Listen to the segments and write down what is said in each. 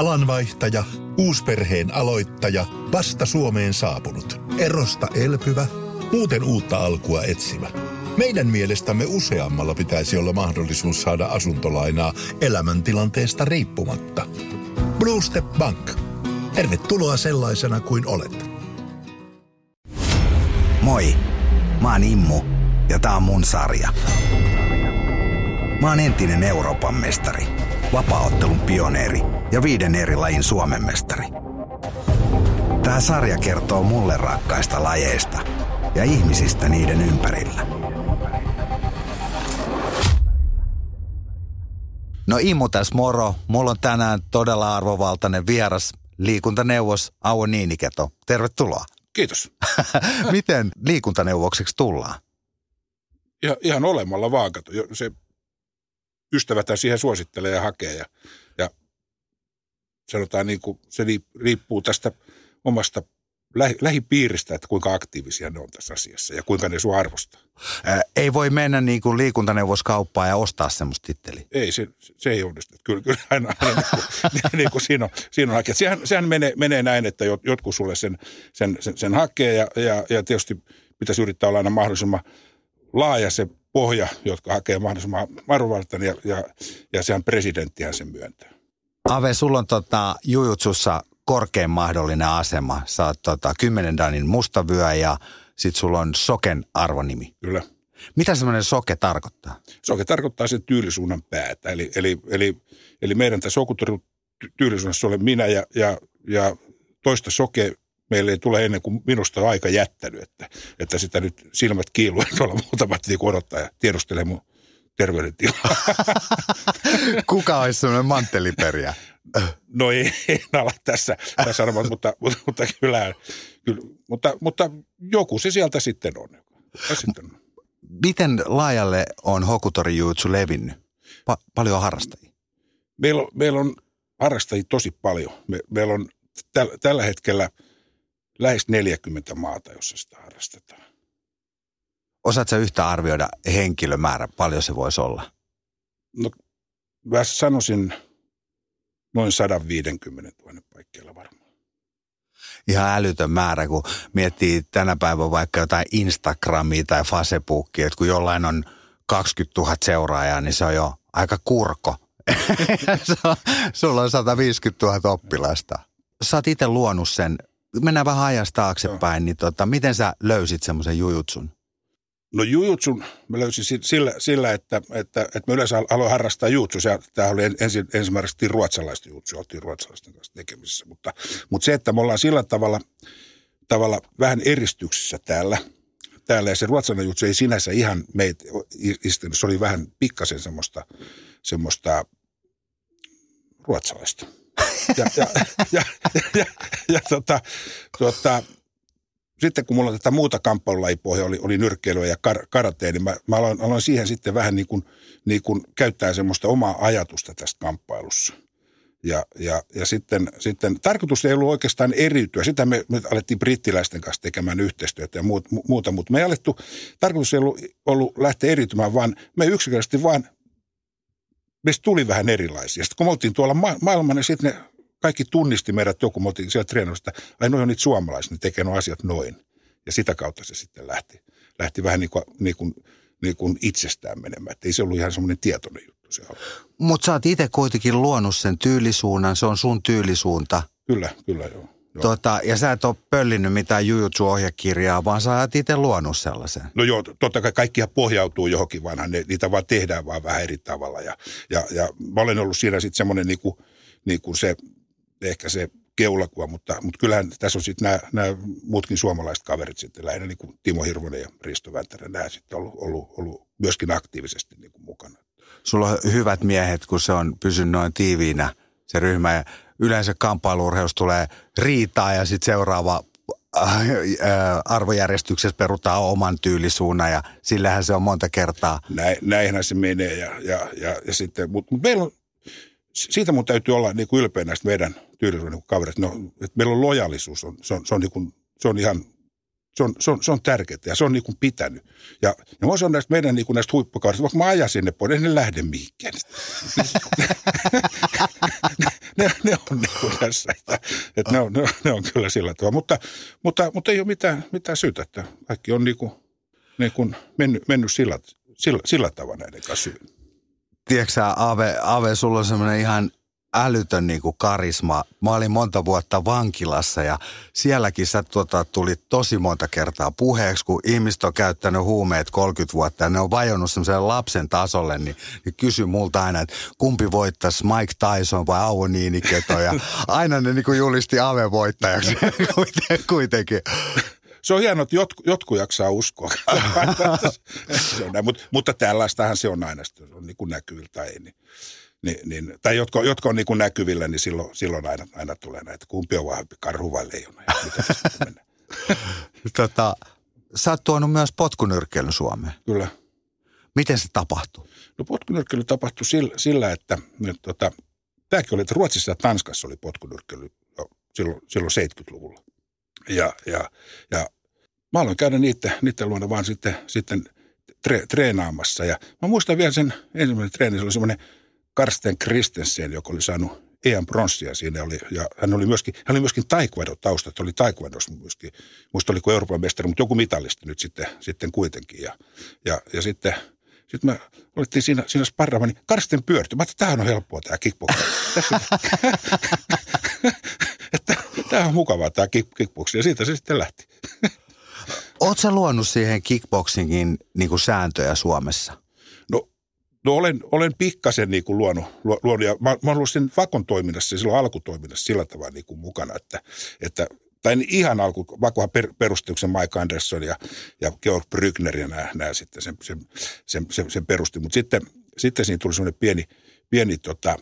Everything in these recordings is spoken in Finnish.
Alanvaihtaja, uusperheen aloittaja, vasta Suomeen saapunut, erosta elpyvä, muuten uutta alkua etsimä. Meidän mielestämme useammalla pitäisi olla mahdollisuus saada asuntolainaa elämäntilanteesta riippumatta. Blue Step Bank. Tervetuloa sellaisena kuin olet. Moi, mä oon Immu ja tää on mun sarja. Mä oon entinen Euroopan mestari, vapaaottelun pioneeri ja viiden eri lajin Suomen mestari. Tää sarja kertoo mulle rakkaista lajeista ja ihmisistä niiden ympärillä. No Immu tässä moro. Mulla on tänään todella arvovaltainen vieras, liikuntaneuvos Auo Niiniketo. Tervetuloa. Kiitos. Miten liikuntaneuvokseksi tullaan? Ja, ihan olemalla vaan, Se ystävätä siihen suosittelee ja hakee ja sanotaan niin kuin se riippuu tästä omasta lähi, lähipiiristä, että kuinka aktiivisia ne on tässä asiassa ja kuinka ne sua arvostaa. Ää, ei voi mennä niin kuin liikuntaneuvoskauppaan ja ostaa semmoista titteliä. Ei, se, se ei onnistu. Kyllä, kyllä aina, aina niin kuin, niin kuin siinä on, siinä on hakea. Sehän, sehän menee, menee näin, että jot- jotkut sulle sen, sen, sen, sen hakee ja, ja, ja tietysti pitäisi yrittää olla aina mahdollisimman laaja se pohja, jotka hakee mahdollisimman arvovaltan ja, ja, ja sehän presidenttihän sen myöntää. Ave, sulla on tota, jujutsussa korkein mahdollinen asema. Sä oot tota, 10 danin mustavyö ja sit sulla on soken arvonimi. Kyllä. Mitä semmoinen soke tarkoittaa? Soke tarkoittaa sen tyylisuunnan päätä. Eli, eli, eli, eli meidän tässä tyylisuunnassa olen minä ja, ja, ja toista soke meille ei tule ennen kuin minusta on aika jättänyt, että, että sitä nyt silmät kiiluu, että tuolla muutamat niin odottaa ja tiedustelee mun terveydentilaa. Kuka olisi semmoinen mantteliperiä? No ei, en ala tässä, tässä sanomaan, mutta, mutta, mutta kyllä, kyllä mutta, mutta joku se sieltä sitten on. Ja sitten on. Miten laajalle on Hokutori Jujutsu levinnyt? Pa- paljon harrastajia. Meillä on, meillä on harrastajia tosi paljon. Me, meillä on täl, tällä hetkellä lähes 40 maata, jossa sitä harrastetaan. Osaatko yhtä arvioida henkilömäärä, paljon se voisi olla? No, mä sanoisin noin 150 000 paikkeilla varmaan. Ihan älytön määrä, kun miettii tänä päivänä vaikka jotain Instagramia tai Facebookia, että kun jollain on 20 000 seuraajaa, niin se on jo aika kurko. Se on- Sulla on 150 000 oppilasta. Sä oot itse luonut sen. Mennään vähän ajasta taaksepäin, niin tota, miten sä löysit semmoisen jujutsun? No jujutsun mä löysin si- sillä, sillä että, että, että mä yleensä aloin harrastaa jutsu. Tämä oli ensin, ensimmäiseksi ruotsalaista jutsu, oltiin ruotsalaisten kanssa tekemisissä. Mutta, mutta se, että me ollaan sillä tavalla, tavalla vähän eristyksissä täällä, täällä ja se ruotsalainen jutsu ei sinänsä ihan meitä istunut. Se oli vähän pikkasen semmoista, semmoista ruotsalaista. Ja, ja, ja, ja, ja, ja tota, tota, sitten kun mulla tätä muuta kamppailulajipohjaa oli, oli nyrkkeilyä ja kar, karatea, niin mä, mä aloin, aloin, siihen sitten vähän niin kuin, niin kuin käyttää semmoista omaa ajatusta tästä kamppailussa. Ja, ja, ja sitten, sitten tarkoitus ei ollut oikeastaan eriytyä. Sitä me, me alettiin brittiläisten kanssa tekemään yhteistyötä ja muut, mu- muuta, mutta me ei alettu, tarkoitus ei ollut, ollut lähteä eriytymään, vaan me yksinkertaisesti vaan, meistä tuli vähän erilaisia. Sitten kun me oltiin tuolla ma- maailmalla, niin sitten ne kaikki tunnisti meidät joku, me oltiin siellä treenausta, ai noin on niitä suomalaisia, ne tekee nuo asiat noin. Ja sitä kautta se sitten lähti, lähti vähän niin kuin, niin kuin, niin kuin itsestään menemään. Että ei se ollut ihan semmoinen tietoinen juttu se. Mutta sä oot itse kuitenkin luonut sen tyylisuunnan, se on sun tyylisuunta. Kyllä, kyllä joo. joo. Tota, ja sä et ole pöllinyt mitään jujutsu-ohjekirjaa, vaan sä oot itse luonut sellaisen. No joo, totta kai kaikkia pohjautuu johonkin, vanhaan, ne, niitä vaan tehdään vaan vähän eri tavalla. Ja, ja, ja mä olen ollut siinä sitten semmoinen niin kuin, niin kuin se, ehkä se keulakuva, mutta, mutta kyllähän tässä on sitten nämä, nämä muutkin suomalaiset kaverit sitten, lähinnä niin kuin Timo Hirvonen ja Risto Väntärä, nämä sitten ollut, ollut, ollut myöskin aktiivisesti niin kuin mukana. Sulla on hyvät miehet, kun se on pysynyt noin tiiviinä se ryhmä. Ja yleensä kamppailuurheilussa tulee riitaa ja sitten seuraava äh, äh, arvojärjestyksessä perutaan oman tyylisuunnan ja sillähän se on monta kertaa. Näin, näinhän se menee ja, ja, ja, ja sitten, mutta mut meillä on, siitä mun täytyy olla niin kuin ylpeä näistä meidän tyylisuuden niin kavereista. No, että meillä on lojallisuus, on, se, on, se, on niin kuin, se on ihan, Se on, se on, se on tärkeää ja se on niin kuin pitänyt. Ja, ja mä on näistä meidän niin kuin näistä huippukaudesta, vaikka mä ajan sinne pois, niin ne lähde mihinkään. ne, ne, on niin kuin tässä, että, että ne, on, ne, on, ne on kyllä sillä tavalla. Mutta, mutta, mutta ei ole mitään, mitään syytä, että kaikki on niin kuin, niin kuin mennyt, mennyt sillä, sillä, sillä tavalla näiden kanssa hyvin. Tiedätkö Ave, Ave, sulla on semmoinen ihan älytön niin kuin karisma. Mä olin monta vuotta vankilassa ja sielläkin sä tuota, tuli tosi monta kertaa puheeksi, kun ihmiset on käyttänyt huumeet 30 vuotta ja ne on vajonnut semmoiselle lapsen tasolle, niin, niin kysy multa aina, että kumpi voittaisi Mike Tyson vai Auvo Niiniketo ja aina ne niin kuin julisti Ave voittajaksi kuitenkin. Se on hienoa, että jotku, jotkut jaksaa uskoa. se on näin, mutta, mutta tällaistahan se on aina, se on niin kuin näkyviltä ei. Niin niin, niin, tai jotka, jotka on niin kuin näkyvillä, niin silloin, silloin aina, aina tulee näitä, kumpi on vahvempi, karhu vai leijona. tota, sä oot tuonut myös potkunyrkkeilyn Suomeen. Kyllä. Miten se tapahtuu? No potkunyrkkeily tapahtui sillä, sillä että nyt, tota, tämäkin oli, että Ruotsissa ja Tanskassa oli potkunyrkkeily silloin, silloin 70-luvulla. Ja, ja, ja mä aloin käydä niiden, niiden luona vaan sitten, sitten tre, treenaamassa. Ja mä muistan vielä sen ensimmäisen treenin, se oli semmoinen Karsten Kristensen, joka oli saanut EM pronssia siinä oli, ja hän oli myöskin, hän oli myöskin taekwondo taustat, oli taekwondossa myöskin, muista oliko Euroopan mestari, mutta joku mitallista nyt sitten, sitten kuitenkin. Ja, ja, ja sitten, sitten me olittiin siinä, siinä sparraamaan, niin Karsten pyörtyi. Mä ajattelin, tämähän on helppoa tämä kickbox. että tämä on mukavaa tämä kickbox, ja siitä se sitten lähti. Oletko luonut siihen kickboxingin niin kuin sääntöjä Suomessa? No olen, olen pikkasen niin kuin luonut, luonut ja mä, mä olen ollut sen Vakon toiminnassa, silloin alkutoiminnassa sillä tavalla niin kuin mukana, että, että tai ihan alku, Vakohan per, perustuksen Mike Anderson ja, ja Georg Brygner ja nämä, nämä sitten sen, sen, sen, sen, sen perusti. Mutta sitten, sitten siinä tuli semmoinen pieni, pieni tota,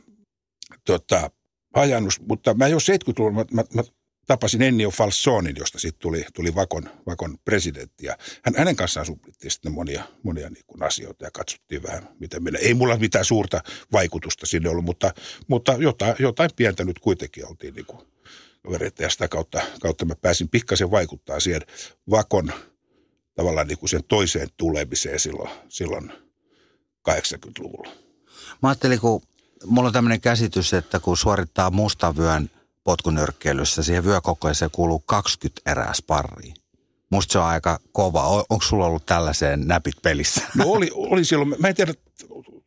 tota, hajannus, mutta mä jo 70-luvulla, mä, mä, mä tapasin Ennio Falsonin, josta sitten tuli, tuli Vakon, Vakon presidentti. Ja hän, hänen kanssaan supplittiin sitten monia, monia niin kuin asioita ja katsottiin vähän, miten menee. Ei mulla mitään suurta vaikutusta sinne ollut, mutta, mutta jotain, jotain pientä nyt kuitenkin oltiin niin kuin ja sitä kautta, kautta mä pääsin pikkasen vaikuttaa siihen Vakon tavallaan niin kuin sen toiseen tulemiseen silloin, silloin 80-luvulla. Mä ajattelin, kun mulla on tämmöinen käsitys, että kun suorittaa mustavyön potkunyrkkeilyssä siihen vyökokoiseen kuuluu 20 erää sparriin. Musta se on aika kova. Onko sulla ollut tällaiseen näpit pelissä? No oli, oli silloin. Mä en tiedä,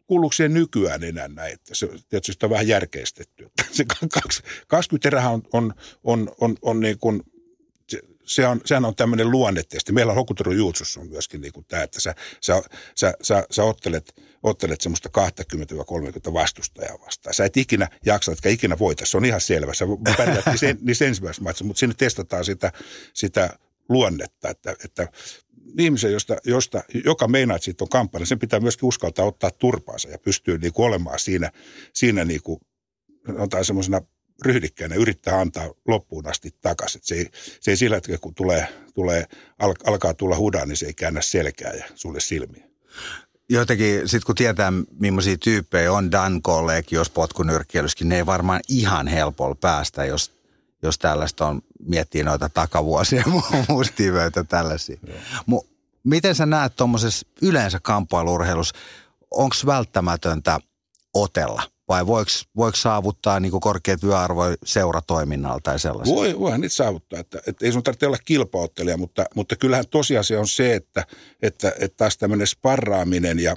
kuuluuko siihen nykyään enää näin. Että se, tietysti on vähän järkeistetty. Se 20 erää on, on, on, on, on niin kuin, se on, sehän on tämmöinen luonnetesti. Meillä Hokuturu Juutsussa on myöskin niin kuin tämä, että sä, sä, sä, sä, sä ottelet, ottelet semmoista 20-30 vastustajaa vastaan. Sä et ikinä jaksa, etkä ikinä voita. Se on ihan selvä. Sä pärjät niissä, niissä ensimmäisessä matsissa, mutta sinne testataan sitä, sitä luonnetta, että, että ihmisen, josta, josta, joka meinaa, että siitä on kampanja, sen pitää myöskin uskaltaa ottaa turpaansa ja pystyy niin kuin olemaan siinä, siinä niin kuin, semmoisena ryhdikkäänä yrittää antaa loppuun asti takaisin. Se ei, se ei sillä hetkellä, kun tulee, tulee, al, alkaa tulla hudaa, niin se ei käännä selkää ja sulle silmiä. Jotenkin, sitten kun tietää, millaisia tyyppejä on Dan jos potkunyrkkeilyskin, ne ei varmaan ihan helpolla päästä, jos, jos tällaista on, miettii noita takavuosia, mustivöitä tällaisia. Mu, miten sä näet tuommoisessa yleensä kamppailurheilussa, onko välttämätöntä otella? Vai voiko, voiko saavuttaa niin kuin korkeat vyöarvoja seuratoiminnalla tai sellaista? Voi, voihan niitä saavuttaa, että, että ei sun tarvitse olla kilpaottelija, mutta, mutta kyllähän tosiasia on se, että, että, että taas tämmöinen sparraaminen ja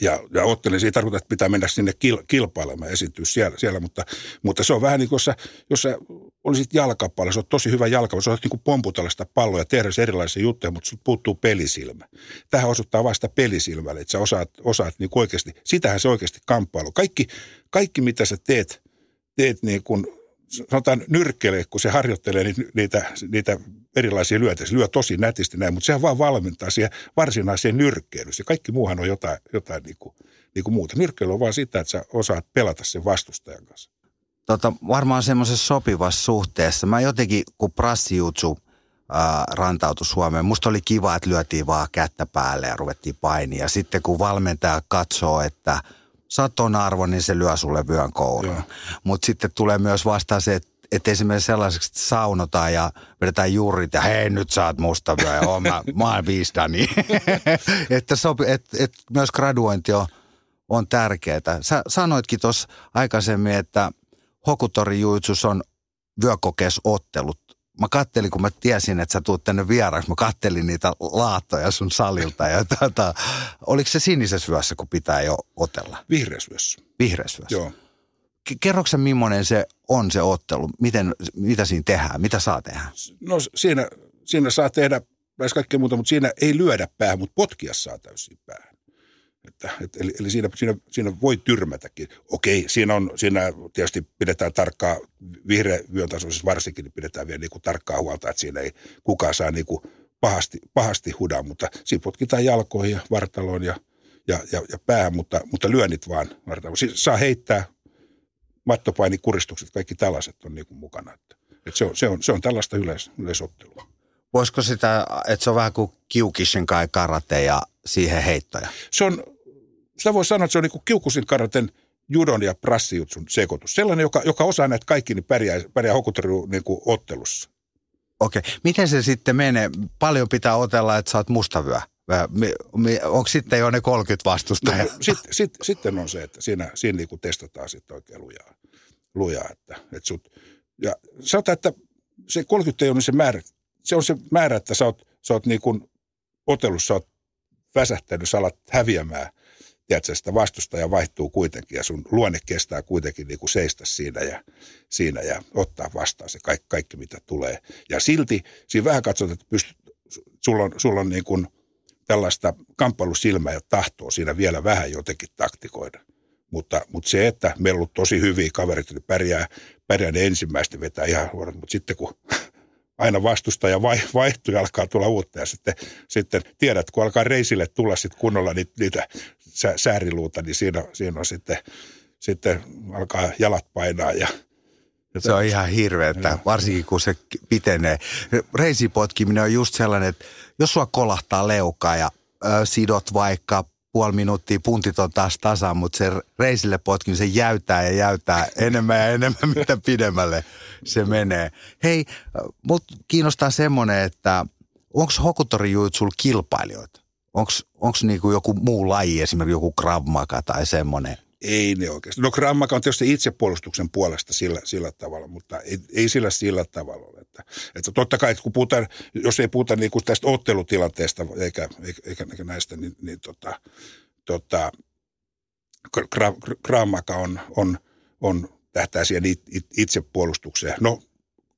ja, ja ottelin, se ei tarkoita, että pitää mennä sinne kil, kilpailemaan esiintyä siellä, siellä mutta, mutta, se on vähän niin kuin, jos sä, jos sä olisit jalkapallo, se on tosi hyvä jalkapallo, sä olet niin kuin pomputella sitä palloa ja tehdä erilaisia juttuja, mutta sinut puuttuu pelisilmä. Tähän osoittaa vasta pelisilmälle, että sä osaat, osaat niin oikeasti, sitähän se oikeasti kamppailu. Kaikki, kaikki mitä sä teet, teet niin kuin sanotaan nyrkkeelle, kun se harjoittelee niitä, niitä erilaisia lyötä. Se lyö tosi nätisti näin, mutta sehän vaan valmentaa siihen varsinaiseen nyrkkeilyyn. Kaikki muuhan on jotain, jotain niin kuin, niin kuin muuta. Nyrkkeily on vaan sitä, että sä osaat pelata sen vastustajan kanssa. Tota, varmaan semmoisessa sopivassa suhteessa. Mä jotenkin, kun prassijutsu rantautui Suomeen, musta oli kiva, että lyötiin vaan kättä päälle ja ruvettiin painia. Sitten kun valmentaja katsoo, että – saton arvo, niin se lyö sulle vyön kourun. Mutta sitten tulee myös vastaan se, että et esimerkiksi sellaiseksi, että saunotaan ja vedetään juurit ja hei nyt saat musta vyö ja oon mä, mä oon viistani. että sopi, et, et myös graduointi on, on tärkeää. Sä sanoitkin tuossa aikaisemmin, että Hokutori on vyökokeesottelut. Mä kattelin, kun mä tiesin, että sä tuut tänne vieraaksi, mä kattelin niitä laattoja sun salilta. Ja tuota, oliko se sinisessä vyössä, kun pitää jo otella? Vihreässä vyössä. Vihreässä vyössä. Joo. Kerroksä, millainen se on se ottelu? Miten, mitä siinä tehdään? Mitä saa tehdä? No siinä, siinä saa tehdä lähes kaikkea muuta, mutta siinä ei lyödä päähän, mutta potkia saa täysin päähän. Että, et, eli eli siinä, siinä, siinä voi tyrmätäkin. Okei, siinä, on, siinä tietysti pidetään tarkkaa, vihreä vyöntasoisessa varsinkin, niin pidetään vielä niin kuin tarkkaa huolta, että siinä ei kukaan saa niin kuin pahasti, pahasti hudaa, mutta siinä potkitaan jalkoihin ja vartaloon ja, ja, ja, ja päähän, mutta, mutta lyönnit vaan vartaloon. Siis saa heittää mattopainikuristukset, kaikki tällaiset on niin kuin mukana. Että, että se, on, se, on, se on tällaista yleis, yleisottelua. Voisiko sitä, että se on vähän kuin kiukishin kai karate ja siihen heittoja? Se on, sitä voi sanoa, että se on niin kiukusin karaten judon ja prassijutsun sekoitus. Sellainen, joka, joka osaa näitä kaikki, niin pärjää, pärjää hokutoru niin kuin ottelussa. Okei. Miten se sitten menee? Paljon pitää otella, että saat mustavyö? Onko sitten jo ne 30 vastustajaa? No, sitten sit, sitten on se, että siinä, siinä niin kuin testataan sitten oikein lujaa. lujaa että, että sut, ja sanotaan, että se 30 ei ole niin se määrä, se on se määrä, että sä oot, sä oot niin kuin otelussa oot väsähtänyt, sä alat häviämään, tiedätkö, sitä vastustaja vaihtuu kuitenkin ja sun luonne kestää kuitenkin niin kuin seistä siinä ja, siinä ja ottaa vastaan se kaikki, kaikki, mitä tulee. Ja silti siinä vähän katsot, että pystyt, sulla on, sulla on niin kuin tällaista kamppailusilmää ja tahtoa siinä vielä vähän jotenkin taktikoida. Mutta, mutta se, että meillä on tosi hyviä kaverit, niin pärjää, pärjää ne ensimmäistä vetää ihan huonot, mutta sitten kun aina vastustaja vaihtuu ja alkaa tulla uutta. Ja sitten, sitten tiedät, kun alkaa reisille tulla sitten kunnolla niitä, niitä sääriluuta, niin siinä, siinä on sitten, sitten alkaa jalat painaa ja se on ihan hirveetä, varsinkin kun se pitenee. Reisipotkiminen on just sellainen, että jos sua kolahtaa leukaa ja ö, sidot vaikka puoli minuuttia, puntit on taas tasan, mutta se reisille potkin, se jäytää ja jäytää enemmän ja enemmän, mitä pidemmälle se menee. Hei, mut kiinnostaa semmoinen, että onko Juitsul kilpailijoita? Onko niinku joku muu laji, esimerkiksi joku Krav Maga tai semmoinen? Ei ne oikeasti. No Krav Maga on tietysti itsepuolustuksen puolesta sillä, sillä tavalla, mutta ei, ei sillä sillä tavalla ole. Että, että totta kai, että kun puhutaan, jos ei puhuta niin kuin tästä ottelutilanteesta eikä, eikä, eikä näistä, niin, niin tota, tota, Krav Maga on, on, on tähtää siihen itsepuolustukseen. No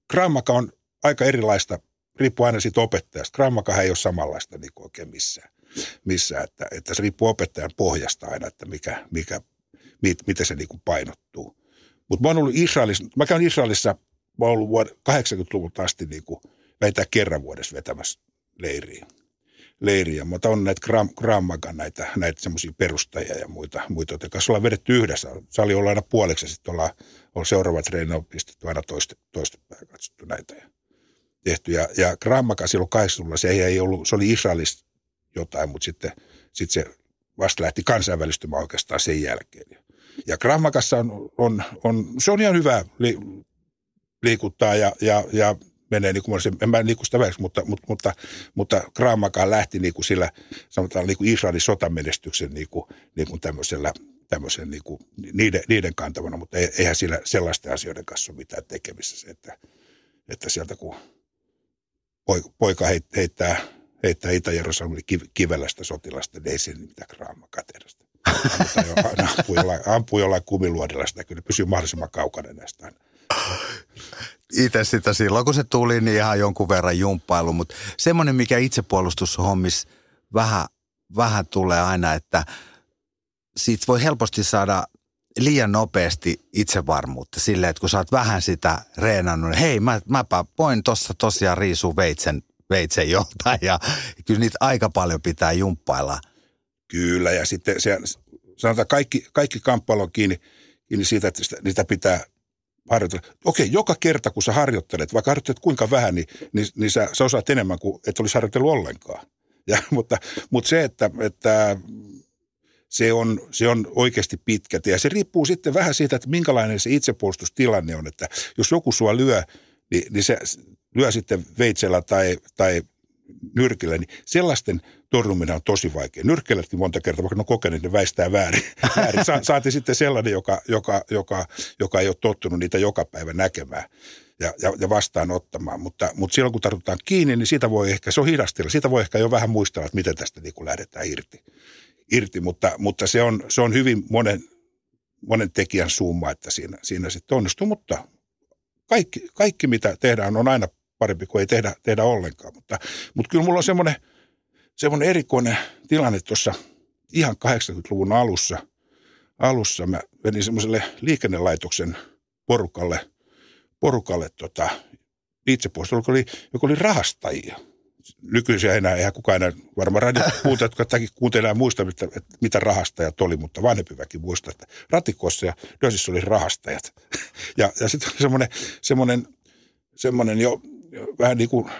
Krav Maga on aika erilaista, riippuu aina siitä opettajasta. Maga ei ole samanlaista niin kuin oikein missään. missään että, että se riippuu opettajan pohjasta aina, että mikä, mikä mit, miten se niin kuin painottuu. Mutta mä oon ollut Israelissa, mä käyn Israelissa, mä oon ollut vuod- 80-luvulta asti niin kuin vähintään kerran vuodessa vetämässä leiriä. leiriä. Mutta on näitä Gram, näitä, näitä semmoisia perustajia ja muita, muita joiden kanssa ollaan vedetty yhdessä. Sali ollaan aina puoleksi ja sitten ollaan, on seuraava treeni on pistetty aina toista, toista päin katsottu näitä ja tehty. Ja, ja Grammaga silloin 80 se ei, ei ollut, se oli Israelissa jotain, mutta sitten, sitten se vasta lähti kansainvälistymään oikeastaan sen jälkeen. Ja Krammakassa on, on, on, se on ihan hyvä li, liikuttaa ja, ja, ja menee niin kuin, en mä liiku sitä välissä, mutta, mutta, mutta, mutta Krammakaan lähti niin kuin sillä, sanotaan niin kuin Israelin sotamenestyksen niin kuin, niin kuin tämmöisellä, tämmöisen niin kuin niiden, niiden kantavana, mutta eihän sillä sellaisten asioiden kanssa ole mitään tekemistä se, että, että sieltä kun poika heittää, heittää Itä-Jerusalemin kivelästä sotilasta, niin ei siinä mitään kraamakaterasta ampuu jollain, ampuu jollain kumiluodilla sitä, kyllä. Pysyy mahdollisimman kaukana näistä Itse sitä silloin, kun se tuli, niin ihan jonkun verran jumppailu, mutta semmoinen, mikä itsepuolustushommis vähän, vähän tulee aina, että siitä voi helposti saada liian nopeasti itsevarmuutta. Silleen, että kun sä oot vähän sitä reenannut, niin hei, mä, mäpä voin tossa tosiaan riisua veitsen, veitsen joltain ja kyllä niitä aika paljon pitää jumppailla – Kyllä, ja sitten se, sanotaan kaikki, kaikki kamppailu on kiinni, kiinni siitä, että sitä, niitä pitää harjoitella. Okei, joka kerta kun sä harjoittelet, vaikka harjoittelet kuinka vähän, niin, niin, niin sä, sä osaat enemmän kuin et olisi harjoitellut ollenkaan. Ja, mutta, mutta se, että, että se on, se on oikeasti pitkä Ja se riippuu sitten vähän siitä, että minkälainen se itsepuolustustilanne on. Että jos joku sua lyö, niin, niin se lyö sitten veitsellä tai, tai nyrkillä, niin sellaisten torjuminen on tosi vaikea. Nyrkkeillätkin monta kertaa, vaikka ne on kokeneet, ne väistää väärin. väärin. Sa- saati sitten sellainen, joka, joka, joka, joka ei ole tottunut niitä joka päivä näkemään ja, ja, ja vastaanottamaan. Mutta, mutta silloin kun tartutaan kiinni, niin siitä voi ehkä, se on hidastella, siitä voi ehkä jo vähän muistella, että miten tästä niin kuin lähdetään irti. irti mutta, mutta se, on, se on hyvin monen, monen tekijän summa, että siinä, siinä sitten onnistuu, mutta kaikki, kaikki mitä tehdään on aina parempi kuin ei tehdä, tehdä ollenkaan. Mutta, mutta kyllä mulla on semmoinen, semmoinen erikoinen tilanne tuossa ihan 80-luvun alussa. Alussa mä menin semmoiselle liikennelaitoksen porukalle, porukalle tota, itsepuolesta, joka oli, joka oli rahastajia. Nykyisiä enää, eihän kukaan enää, varmaan radiokuuntelijat, jotka kuuntelee muista, mitä, mitä rahastajat oli, mutta vanhempi väki muistaa, että ratikossa ja Dösissä oli rahastajat. Ja, ja sitten semmoinen, semmoinen, semmoinen jo vähän niin kuin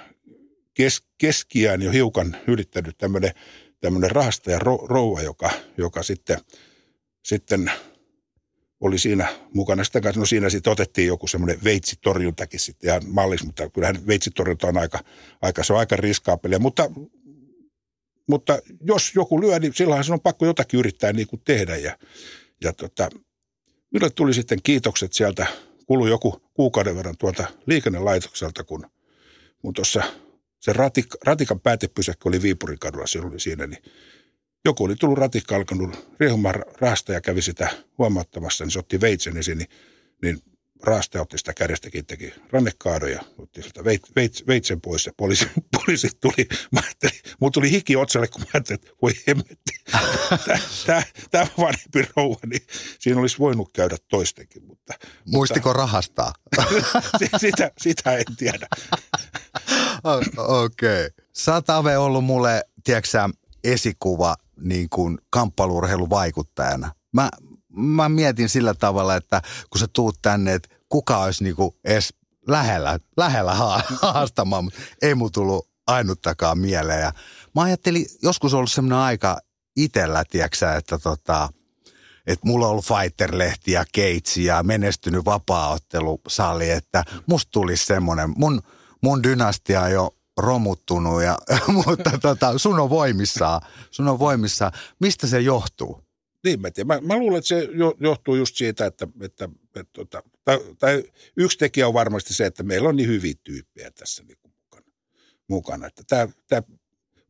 kes, keskiään jo hiukan ylittänyt tämmöinen, tämmöinen rahastaja rouva, joka, joka sitten, sitten oli siinä mukana. Sitten kanssa, no siinä sitten otettiin joku semmoinen veitsitorjuntakin sitten ihan mallis, mutta kyllähän veitsitorjunta on aika, aika, se on aika riskaapelia. Mutta, mutta jos joku lyö, niin silloin se on pakko jotakin yrittää niin kuin tehdä. Ja, ja tota, minulle tuli sitten kiitokset sieltä, kului joku kuukauden verran tuolta liikennelaitokselta, kun – mun tuossa se ratik, ratikan päätepysäkki oli Viipurin kadulla, se oli siinä, niin joku oli tullut ratikka alkanut riehumaan rahasta ja kävi sitä huomauttamassa, niin se otti veitsen esiin, niin, niin raaste otti sitä kädestäkin, teki rannekaadoja, otti sitä veit, veit, veitsen pois ja poliisi, poliisi tuli. Mä ajattelin, mulla tuli hiki otsalle, kun mä ajattelin, että voi hemmetti. Tämä, tämä vanhempi rouva, niin siinä olisi voinut käydä toistenkin. Mutta, Muistiko mutta, rahastaa? sitä, sitä en tiedä. Okei. Okay. Sä oot Ave ollut mulle, tiedätkö esikuva niin kuin kamppailurheilun vaikuttajana. Mä, mä mietin sillä tavalla, että kun sä tuut tänne, että kuka olisi niin kuin edes lähellä, lähellä haastamaan, mutta ei mu tullut ainuttakaan mieleen. Ja mä ajattelin, joskus ollut semmoinen aika itsellä, tiedätkö että tota, että mulla on ollut Fighter-lehti ja keitsi ja menestynyt vapaaottelusali, että musta tulisi semmoinen, mun, mun dynastia on jo romuttunut, ja, mutta tota, sun on voimissaan, sun on voimissaan. Mistä se johtuu? Niin, mä, tiedän. mä, mä luulen, että se johtuu just siitä, että, että, että, että tota, tai, tai yksi tekijä on varmasti se, että meillä on niin hyviä tyyppejä tässä niin kuin mukana. mukana. Että tämä, tämä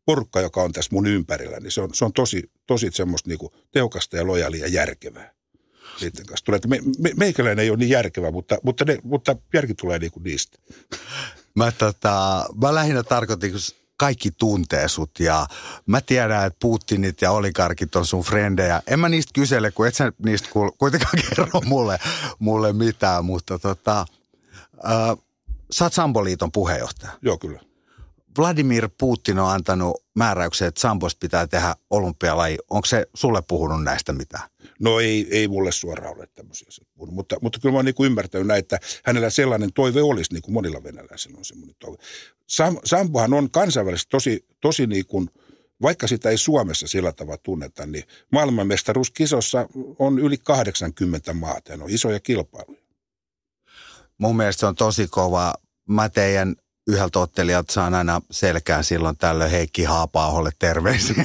porukka, joka on tässä mun ympärillä, niin se on, se on tosi, tosi semmoista niin kuin tehokasta ja lojaalia ja järkevää. Sitten kanssa tulee, me, me, meikäläinen ei ole niin järkevä, mutta, mutta, ne, mutta järki tulee niin kuin niistä. Mä, tota, mä lähinnä tarkoitin, kun kaikki tuntee sut ja mä tiedän, että Putinit ja oligarkit on sun frendejä. En mä niistä kysele, kun et sä niistä kuitenkaan kerro mulle, mulle mitään, mutta tota, äh, sä oot Samboliiton puheenjohtaja. Joo, kyllä. Vladimir Putin on antanut määräyksen, että Sambosta pitää tehdä olympialaji. Onko se sulle puhunut näistä mitään? No ei, ei mulle suoraan ole tämmöisiä puhunut, mutta, mutta kyllä mä oon niin ymmärtänyt näin, että hänellä sellainen toive olisi, niin kuin monilla venäläisillä on semmoinen toive. Sam, Sampohan on kansainvälisesti tosi, tosi niin kuin, vaikka sitä ei Suomessa sillä tavalla tunneta, niin maailmanmestaruuskisossa on yli 80 maata ja on isoja kilpailuja. Mun mielestä se on tosi kova. Mä teidän yhdeltä ottelijat saan aina selkään silloin tällöin Heikki Haapaaholle terveisiä.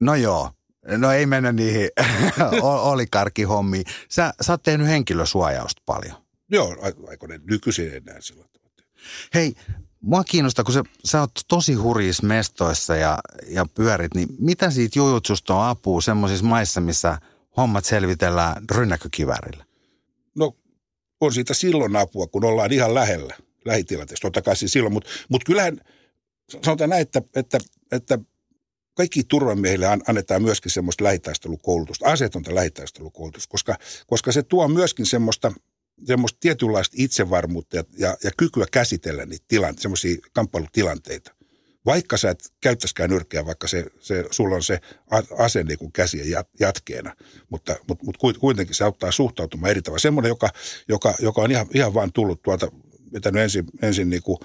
no joo, no ei mennä niihin olikarkihommiin. Sä, sä oot tehnyt henkilösuojausta paljon. Joo, aikoinen nykyisin enää sillä tavalla. Hei, mua kiinnostaa, kun sä, sä oot tosi hurjissa mestoissa ja, ja pyörit, niin mitä siitä jujutsusta on apua semmoisissa maissa, missä hommat selvitellään rynnäkkökivärillä? On siitä silloin apua, kun ollaan ihan lähellä, lähitilanteessa, totta kai siis silloin, mutta mut kyllähän sanotaan näin, että, että, että kaikki turvamiehille annetaan myöskin semmoista lähitaistelukoulutusta, asetonta lähitaistelukoulutusta, koska, koska se tuo myöskin semmoista, semmoista tietynlaista itsevarmuutta ja, ja, ja kykyä käsitellä niitä tilanteita, semmoisia kamppailutilanteita. Vaikka sä et käyttäisikään nyrkkeä, vaikka se, se, sulla on se ase niin kuin käsien jatkeena, mutta, mutta, mutta kuitenkin se auttaa suhtautumaan eri tavalla. Semmoinen, joka, joka, joka on ihan, ihan vaan tullut tuolta, vetänyt ensin, ensin niin kuin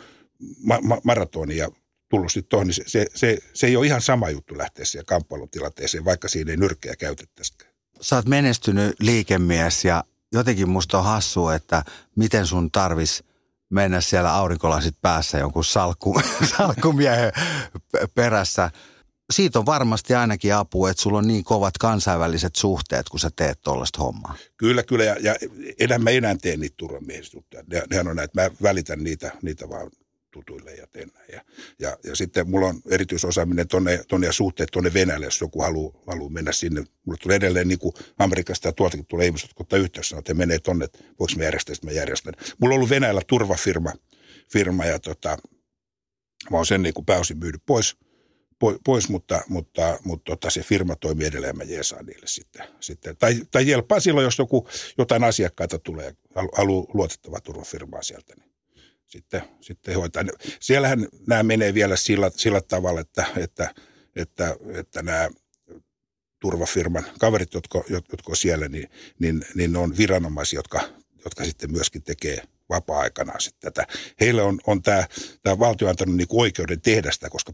ma, ma, maratonin ja tullut sitten tuohon, niin se, se, se, se, ei ole ihan sama juttu lähteä siihen kamppailutilanteeseen, vaikka siinä ei nyrkkejä käytettäisikään. Sä oot menestynyt liikemies ja jotenkin musta on hassua, että miten sun tarvis mennä siellä aurinkolasit päässä jonkun salkku, salkkumiehen perässä. Siitä on varmasti ainakin apu, että sulla on niin kovat kansainväliset suhteet, kun sä teet tuollaista hommaa. Kyllä, kyllä. Ja, ja enää mä enää teen niitä turvamiehistuttuja. Ne, nehän on näitä, mä välitän niitä, niitä vaan tutuille ja teen näin. Ja, ja, ja sitten mulla on erityisosaaminen tonne, tonne ja suhteet tuonne Venäjälle, jos joku haluaa, haluaa mennä sinne. Mulla tulee edelleen niin kuin Amerikasta ja tuoltakin tulee ihmiset, jotka ottaa yhteys, sanoo, että menee tonne, että voiko mä järjestää, mä järjestän. Mulla on ollut Venäjällä turvafirma firma, ja tota, mä oon sen niin kuin pääosin myynyt pois, pois mutta, mutta, mutta tota, se firma toimii edelleen mä jeesaan niille sitten. sitten. Tai, tai jelppaa silloin, jos joku, jotain asiakkaita tulee, haluaa luotettavaa turvafirmaa sieltä, niin sitten, sitten hoitaa. Siellähän nämä menee vielä sillä, sillä tavalla, että, että, että, että nämä turvafirman kaverit, jotka, jotka on siellä, niin, niin, niin ne on viranomaisia, jotka, jotka sitten myöskin tekee vapaa-aikana sitten tätä. Heille on, on tämä, tämä valtio antanut niin oikeuden tehdä sitä, koska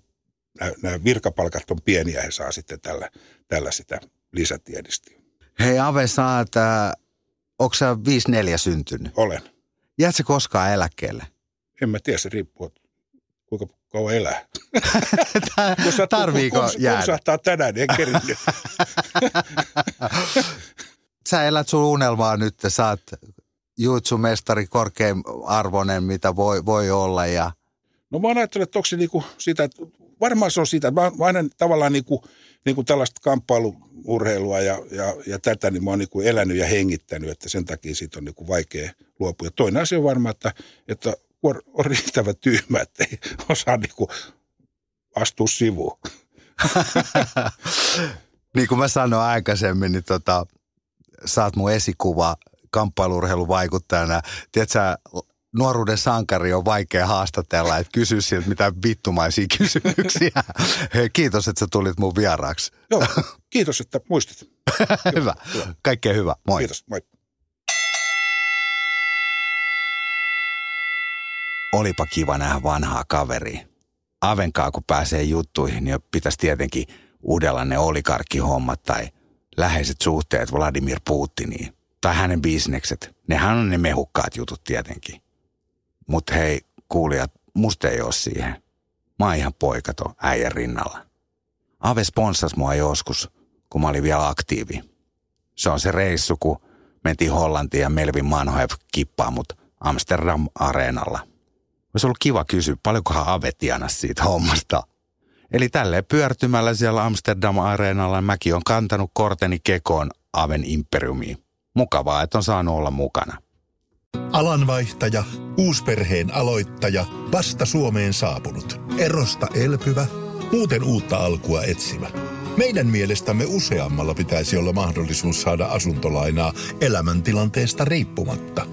nämä, virkapalkat on pieniä ja he saa sitten tällä, tällä sitä lisätiedistiä. Hei Ave, saat, onko sä 5-4 syntynyt? Olen. Jäätkö koskaan eläkkeelle? En mä tiedä, se riippuu, kuinka kauan elää. Tarviiko kun, jäädä? Kun tänään, niin en kerinnyt. Sä elät sun unelmaa nyt, sä oot juutsumestari korkein arvoinen, mitä voi, voi olla. Ja... No mä ajattelen, että onko se niinku sitä, että varmaan se on sitä. Mä, mä aina tavallaan niinku, niinku tällaista kamppailuurheilua ja, ja, ja tätä, niin mä oon niinku elänyt ja hengittänyt, että sen takia siitä on niinku vaikea luopua. Ja toinen asia on varmaan, että, että on, on riittävä tyhmä, että ei osaa niinku astua sivuun. niin kuin mä sanoin aikaisemmin, niin tota, sä oot mun esikuva kamppailurheilun vaikuttajana. Tiedätkö, nuoruuden sankari on vaikea haastatella, että kysy siltä mitä vittumaisia kysymyksiä. Hei, kiitos, että sä tulit mun vieraaksi. Joo, kiitos, että muistit. hyvä. Kaikkea hyvä. Moi. Kiitos, moi. Olipa kiva nähdä vanhaa kaveria. Avenkaa kun pääsee juttuihin, niin pitäisi tietenkin uudella ne olikarkkihommat tai läheiset suhteet Vladimir Putiniin. Tai hänen bisnekset. Nehän on ne mehukkaat jutut tietenkin. Mutta hei, kuulijat, musta ei ole siihen. Mä oon ihan poikato äijän rinnalla. Ave sponsas mua joskus, kun mä olin vielä aktiivi. Se on se reissu, kun mentiin Hollantiin ja Melvin Manhoev kippaa mut Amsterdam-areenalla – olisi ollut kiva kysyä, paljonkohan Ave tienasi siitä hommasta. Eli tälleen pyörtymällä siellä Amsterdam-areenalla mäkin on kantanut korteni kekoon Aven imperiumiin. Mukavaa, että on saanut olla mukana. Alanvaihtaja, uusperheen aloittaja, vasta Suomeen saapunut, erosta elpyvä, muuten uutta alkua etsimä. Meidän mielestämme useammalla pitäisi olla mahdollisuus saada asuntolainaa elämäntilanteesta riippumatta.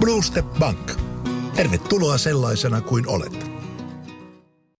Blue Step Bank – Tervetuloa sellaisena kuin olet.